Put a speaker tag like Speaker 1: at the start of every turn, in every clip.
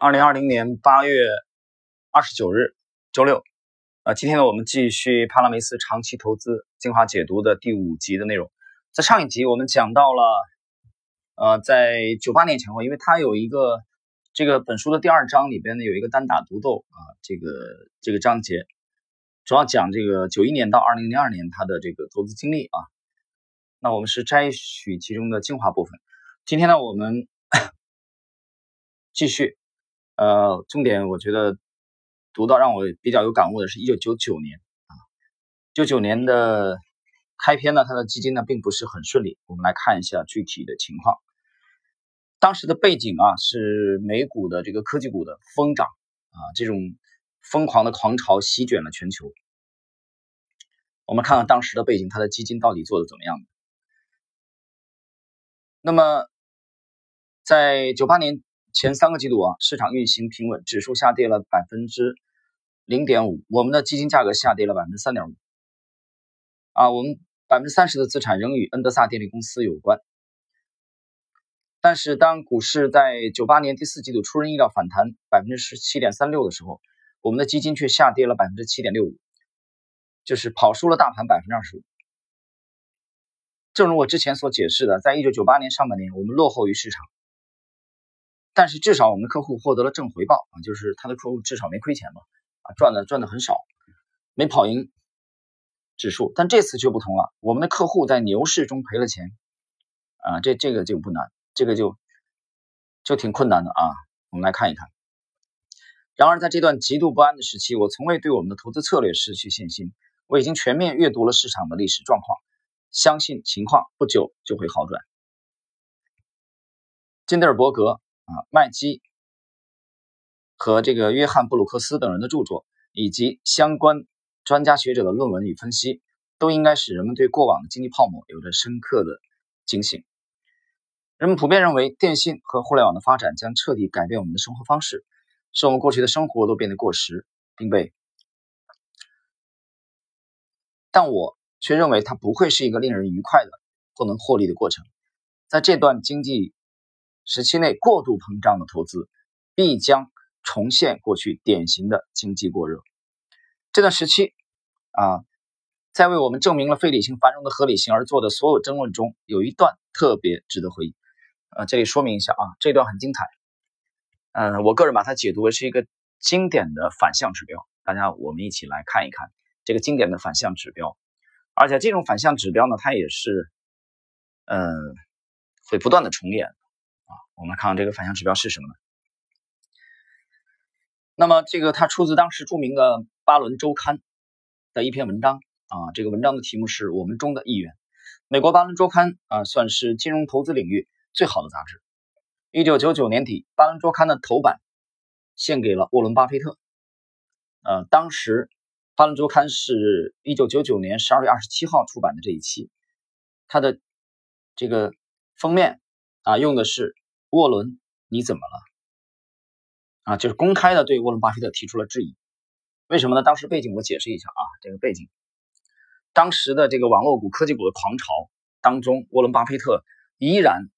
Speaker 1: 二零二零年八月二十九日，周六。呃，今天呢，我们继续帕拉梅斯长期投资精华解读的第五集的内容。在上一集我们讲到了，呃，在九八年前后，因为它有一个这个本书的第二章里边呢有一个单打独斗啊，这个这个章节主要讲这个九一年到二零零二年他的这个投资经历啊。那我们是摘取其中的精华部分。今天呢，我们 继续，呃，重点我觉得。读到让我比较有感悟的是，一九九九年啊，九九年的开篇呢，它的基金呢并不是很顺利。我们来看一下具体的情况。当时的背景啊，是美股的这个科技股的疯涨啊，这种疯狂的狂潮席卷了全球。我们看看当时的背景，它的基金到底做的怎么样？那么，在九八年前三个季度啊，市场运行平稳，指数下跌了百分之。零点五，我们的基金价格下跌了百分之三点五，啊，我们百分之三十的资产仍与恩德萨电力公司有关。但是，当股市在九八年第四季度出人意料反弹百分之十七点三六的时候，我们的基金却下跌了百分之七点六五，就是跑输了大盘百分之二十五。正如我之前所解释的，在一九九八年上半年，我们落后于市场，但是至少我们的客户获得了正回报啊，就是他的客户至少没亏钱嘛。啊赚的赚的很少，没跑赢指数，但这次就不同了。我们的客户在牛市中赔了钱，啊，这这个就不难，这个就就挺困难的啊。我们来看一看。然而，在这段极度不安的时期，我从未对我们的投资策略失去信心。我已经全面阅读了市场的历史状况，相信情况不久就会好转。金德尔伯格啊，麦基。和这个约翰布鲁克斯等人的著作，以及相关专家学者的论文与分析，都应该使人们对过往的经济泡沫有着深刻的警醒。人们普遍认为，电信和互联网的发展将彻底改变我们的生活方式，使我们过去的生活都变得过时，并被……但我却认为它不会是一个令人愉快的或能获利的过程。在这段经济时期内，过度膨胀的投资必将。重现过去典型的经济过热，这段时期啊，在为我们证明了非理性繁荣的合理性而做的所有争论中，有一段特别值得回忆。呃，这里说明一下啊，这段很精彩。嗯，我个人把它解读为是一个经典的反向指标。大家我们一起来看一看这个经典的反向指标。而且这种反向指标呢，它也是嗯会不断的重演。我们看看这个反向指标是什么呢？那么，这个它出自当时著名的《巴伦周刊》的一篇文章啊。这个文章的题目是我们中的一员。美国《巴伦周刊》啊，算是金融投资领域最好的杂志。一九九九年底，《巴伦周刊》的头版献给了沃伦·巴菲特。呃，当时《巴伦周刊》是一九九九年十二月二十七号出版的这一期，它的这个封面啊，用的是“沃伦，你怎么了？”啊，就是公开的对沃伦·巴菲特提出了质疑，为什么呢？当时背景我解释一下啊，这个背景，当时的这个网络股、科技股的狂潮当中，沃伦·巴菲特依然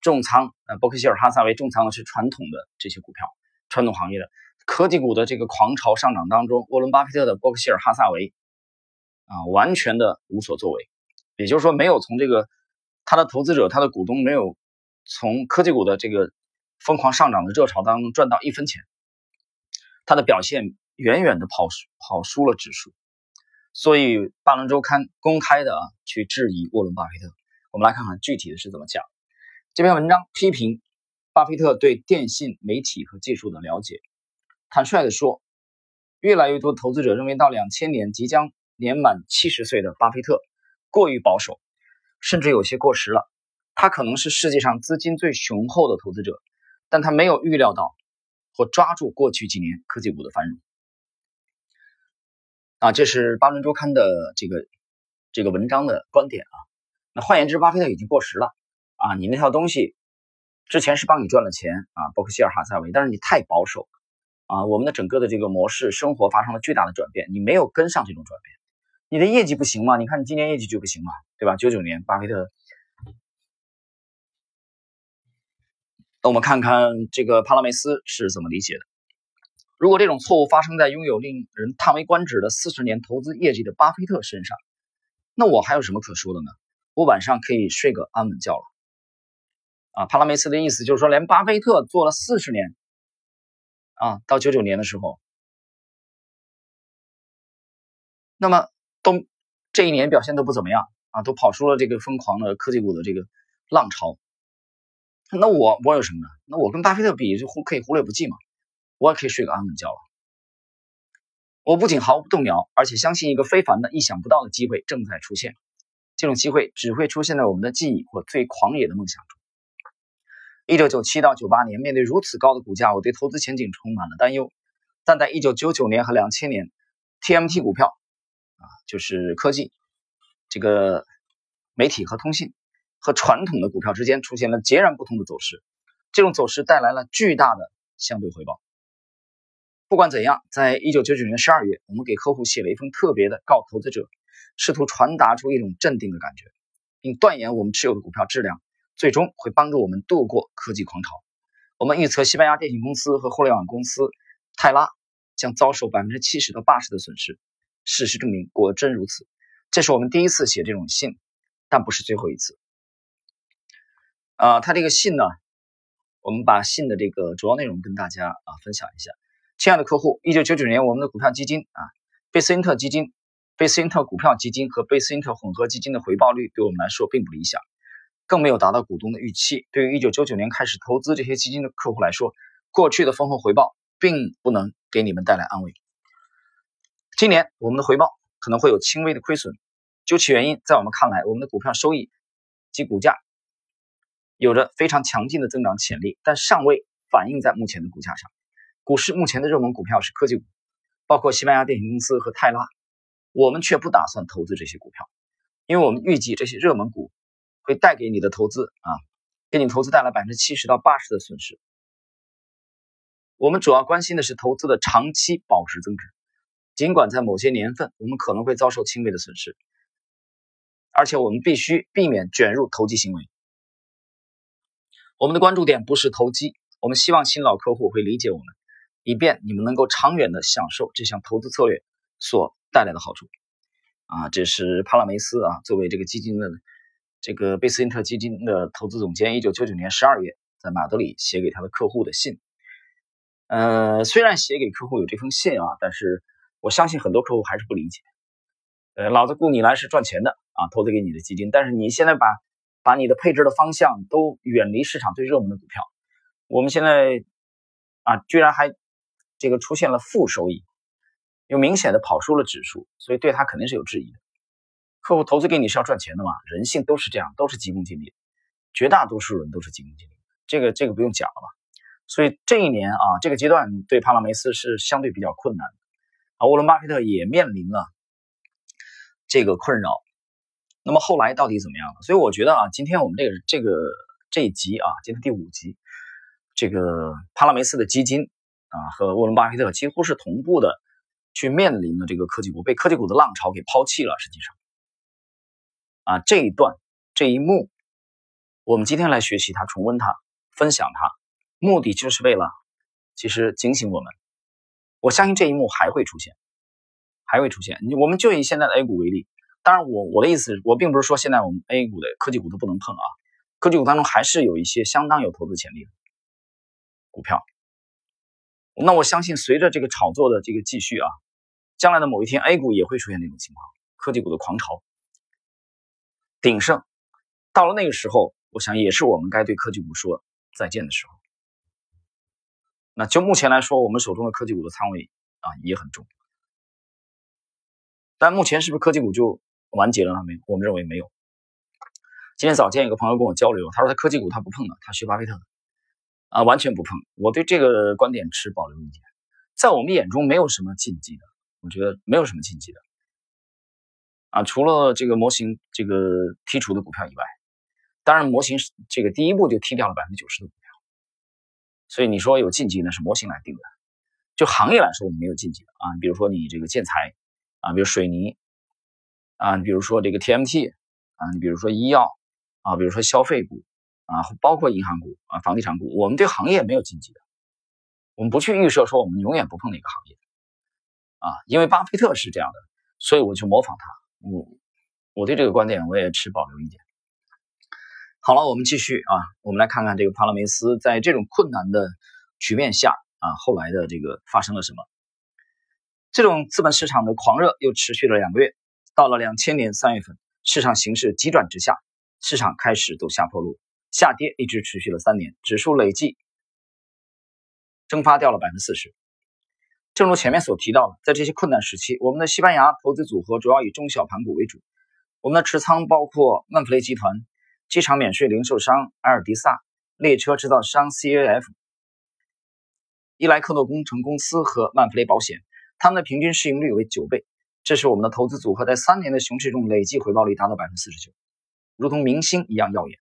Speaker 1: 重仓，呃，伯克希尔·哈撒韦重仓的是传统的这些股票，传统行业的科技股的这个狂潮上涨当中，沃伦·巴菲特的伯克希尔·哈撒韦啊，完全的无所作为，也就是说，没有从这个他的投资者、他的股东没有从科技股的这个。疯狂上涨的热潮当中赚到一分钱，它的表现远远的跑输跑输了指数，所以《巴伦周刊》公开的啊去质疑沃伦·巴菲特。我们来看看具体的是怎么讲。这篇文章批评巴菲特对电信、媒体和技术的了解。坦率的说，越来越多投资者认为，到两千年即将年满七十岁的巴菲特过于保守，甚至有些过时了。他可能是世界上资金最雄厚的投资者。但他没有预料到或抓住过去几年科技股的繁荣啊，这是巴伦周刊的这个这个文章的观点啊。那换言之，巴菲特已经过时了啊，你那套东西之前是帮你赚了钱啊，伯克希尔哈撒韦，但是你太保守啊，我们的整个的这个模式生活发生了巨大的转变，你没有跟上这种转变，你的业绩不行吗？你看你今年业绩就不行嘛，对吧？九九年巴菲特。那我们看看这个帕拉梅斯是怎么理解的。如果这种错误发生在拥有令人叹为观止的四十年投资业绩的巴菲特身上，那我还有什么可说的呢？我晚上可以睡个安稳觉了。啊，帕拉梅斯的意思就是说，连巴菲特做了四十年，啊，到九九年的时候，那么都这一年表现都不怎么样啊，都跑出了这个疯狂的科技股的这个浪潮。那我我有什么呢？那我跟巴菲特比就忽可以忽略不计嘛，我也可以睡个安稳觉了。我不仅毫不动摇，而且相信一个非凡的、意想不到的机会正在出现。这种机会只会出现在我们的记忆或最狂野的梦想中。一九九七到九八年，面对如此高的股价，我对投资前景充满了担忧。但在一九九九年和两千年，TMT 股票啊，就是科技、这个媒体和通信和传统的股票之间出现了截然不同的走势。这种走势带来了巨大的相对回报。不管怎样，在一九九九年十二月，我们给客户写了一封特别的告投资者，试图传达出一种镇定的感觉，并断言我们持有的股票质量最终会帮助我们度过科技狂潮。我们预测西班牙电信公司和互联网公司泰拉将遭受百分之七十到八十的损失。事实证明，果真如此。这是我们第一次写这种信，但不是最后一次。啊，他这个信呢，我们把信的这个主要内容跟大家啊分享一下。亲爱的客户，一九九九年我们的股票基金啊，贝斯因特基金、贝斯因特股票基金和贝斯因特混合基金的回报率对我们来说并不理想，更没有达到股东的预期。对于一九九九年开始投资这些基金的客户来说，过去的丰厚回报并不能给你们带来安慰。今年我们的回报可能会有轻微的亏损，究其原因，在我们看来，我们的股票收益及股价有着非常强劲的增长潜力，但尚未反映在目前的股价上。股市目前的热门股票是科技股，包括西班牙电信公司和泰拉，我们却不打算投资这些股票，因为我们预计这些热门股会带给你的投资啊，给你投资带来百分之七十到八十的损失。我们主要关心的是投资的长期保值增值，尽管在某些年份我们可能会遭受轻微的损失，而且我们必须避免卷入投机行为。我们的关注点不是投机，我们希望新老客户会理解我们。以便你们能够长远的享受这项投资策略所带来的好处，啊，这是帕拉梅斯啊，作为这个基金的这个贝斯因特基金的投资总监，一九九九年十二月在马德里写给他的客户的信。呃，虽然写给客户有这封信啊，但是我相信很多客户还是不理解。呃，老子雇你来是赚钱的啊，投资给你的基金，但是你现在把把你的配置的方向都远离市场最热门的股票，我们现在啊，居然还。这个出现了负收益，又明显的跑输了指数，所以对他肯定是有质疑的。客户投资给你是要赚钱的嘛？人性都是这样，都是急功近利，绝大多数人都是急功近利。这个这个不用讲了吧？所以这一年啊，这个阶段对帕拉梅斯是相对比较困难的啊。沃伦巴菲特也面临了这个困扰。那么后来到底怎么样了？所以我觉得啊，今天我们这个这个这一集啊，今天第五集，这个帕拉梅斯的基金。啊，和沃伦巴菲特几乎是同步的，去面临的这个科技股被科技股的浪潮给抛弃了。实际上，啊，这一段这一幕，我们今天来学习它，重温它，分享它，目的就是为了，其实警醒我们。我相信这一幕还会出现，还会出现。我们就以现在的 A 股为例，当然我我的意思，我并不是说现在我们 A 股的科技股都不能碰啊，科技股当中还是有一些相当有投资潜力的股票。那我相信，随着这个炒作的这个继续啊，将来的某一天，A 股也会出现那种情况，科技股的狂潮鼎盛。到了那个时候，我想也是我们该对科技股说再见的时候。那就目前来说，我们手中的科技股的仓位啊也很重。但目前是不是科技股就完结了呢？没，我们认为没有。今天早间有个朋友跟我交流，他说他科技股他不碰的，他学巴菲特的。啊，完全不碰。我对这个观点持保留意见。在我们眼中，没有什么禁忌的。我觉得没有什么禁忌的。啊，除了这个模型这个剔除的股票以外，当然模型这个第一步就剔掉了百分之九十的股票。所以你说有禁忌，那是模型来定的。就行业来说，我们没有禁忌的啊。比如说你这个建材啊，比如水泥啊，你比如说这个 TMT 啊，你比如说医药啊，比如说消费股啊，包括银行股啊、房地产股，我们对行业没有禁忌的，我们不去预设说我们永远不碰哪个行业啊，因为巴菲特是这样的，所以我就模仿他。我我对这个观点我也持保留意见。好了，我们继续啊，我们来看看这个帕拉梅斯在这种困难的局面下啊，后来的这个发生了什么？这种资本市场的狂热又持续了两个月，到了两千年三月份，市场形势急转直下，市场开始走下坡路，下跌一直持续了三年，指数累计蒸发掉了百分之四十。正如前面所提到的，在这些困难时期，我们的西班牙投资组合主要以中小盘股为主，我们的持仓包括曼弗雷集团、机场免税零售商埃尔迪萨、列车制造商 CAF、伊莱克诺工程公司和曼弗雷保险。他们的平均市盈率为九倍，这是我们的投资组合在三年的熊市中累计回报率达到百分之四十九，如同明星一样耀眼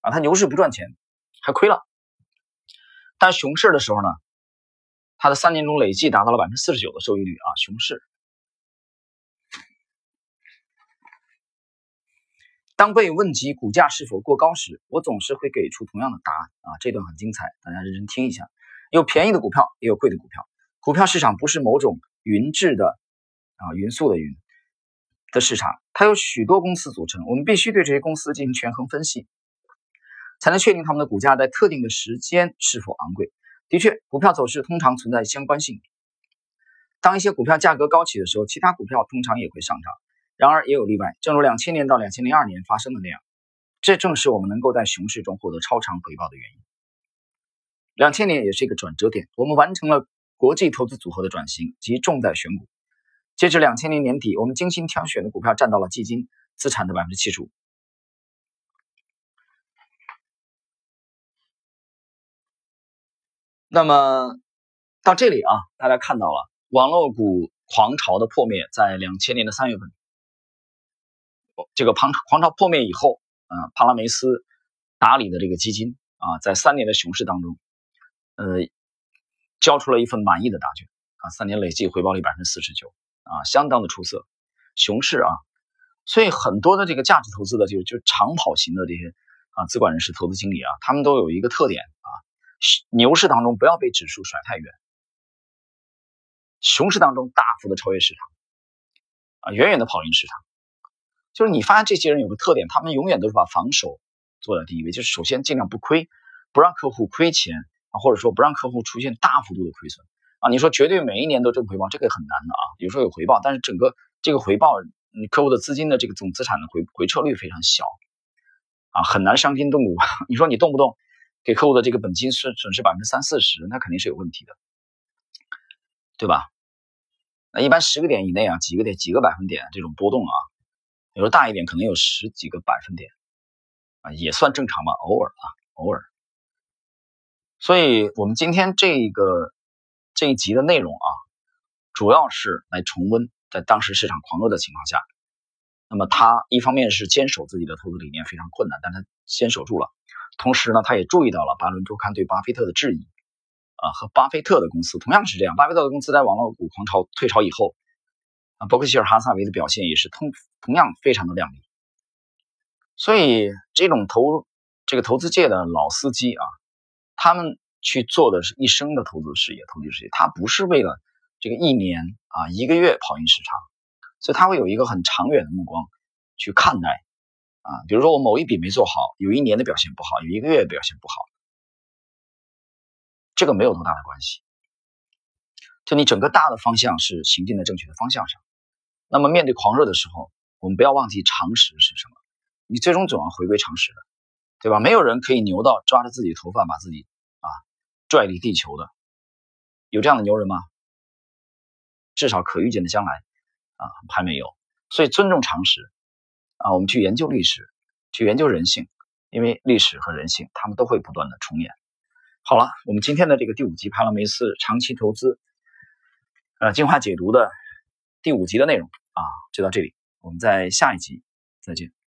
Speaker 1: 啊！它牛市不赚钱，还亏了，但熊市的时候呢，它的三年中累计达到了百分之四十九的收益率啊！熊市，当被问及股价是否过高时，我总是会给出同样的答案啊！这段很精彩，大家认真听一下，有便宜的股票，也有贵的股票。股票市场不是某种匀质的啊匀速的匀的市场，它有许多公司组成，我们必须对这些公司进行权衡分析，才能确定他们的股价在特定的时间是否昂贵。的确，股票走势通常存在相关性。当一些股票价格高起的时候，其他股票通常也会上涨。然而也有例外，正如两千年到两千零二年发生的那样，这正是我们能够在熊市中获得超长回报的原因。两千年也是一个转折点，我们完成了。国际投资组合的转型及重在选股。截至两千年年底，我们精心挑选的股票占到了基金资产的百分之七十五。那么到这里啊，大家看到了网络股狂潮的破灭，在两千年的三月份，这个庞狂潮破灭以后，啊，帕拉梅斯打理的这个基金啊，在三年的熊市当中，呃。交出了一份满意的答卷啊，三年累计回报率百分之四十九啊，相当的出色。熊市啊，所以很多的这个价值投资的就就长跑型的这些啊资管人士、投资经理啊，他们都有一个特点啊，牛市当中不要被指数甩太远，熊市当中大幅的超越市场啊，远远的跑赢市场。就是你发现这些人有个特点，他们永远都是把防守做在第一位，就是首先尽量不亏，不让客户亏钱啊。或者说不让客户出现大幅度的亏损啊！你说绝对每一年都挣回报，这个很难的啊。有时候有回报，但是整个这个回报，你客户的资金的这个总资产的回回撤率非常小啊，很难伤筋动骨。你说你动不动给客户的这个本金是损失百分之三四十，那肯定是有问题的，对吧？那一般十个点以内啊，几个点、几个百分点这种波动啊，有时候大一点可能有十几个百分点啊，也算正常吧，偶尔啊，偶尔。所以，我们今天这个这一集的内容啊，主要是来重温在当时市场狂热的情况下，那么他一方面是坚守自己的投资理念非常困难，但他坚守住了；同时呢，他也注意到了巴伦周刊对巴菲特的质疑啊，和巴菲特的公司同样是这样。巴菲特的公司在网络股狂潮退潮以后啊，伯克希尔哈萨维的表现也是同同样非常的亮丽。所以，这种投这个投资界的老司机啊。他们去做的是一生的投资事业、投机事业，他不是为了这个一年啊、一个月跑赢市场，所以他会有一个很长远的目光去看待啊。比如说我某一笔没做好，有一年的表现不好，有一个月表现不好，这个没有多大的关系。就你整个大的方向是行进在正确的方向上，那么面对狂热的时候，我们不要忘记常识是什么，你最终总要回归常识的。对吧？没有人可以牛到抓着自己头发把自己啊拽离地球的，有这样的牛人吗？至少可预见的将来啊还没有。所以尊重常识啊，我们去研究历史，去研究人性，因为历史和人性他们都会不断的重演。好了，我们今天的这个第五集帕拉梅斯长期投资呃精华解读的第五集的内容啊就到这里，我们在下一集再见。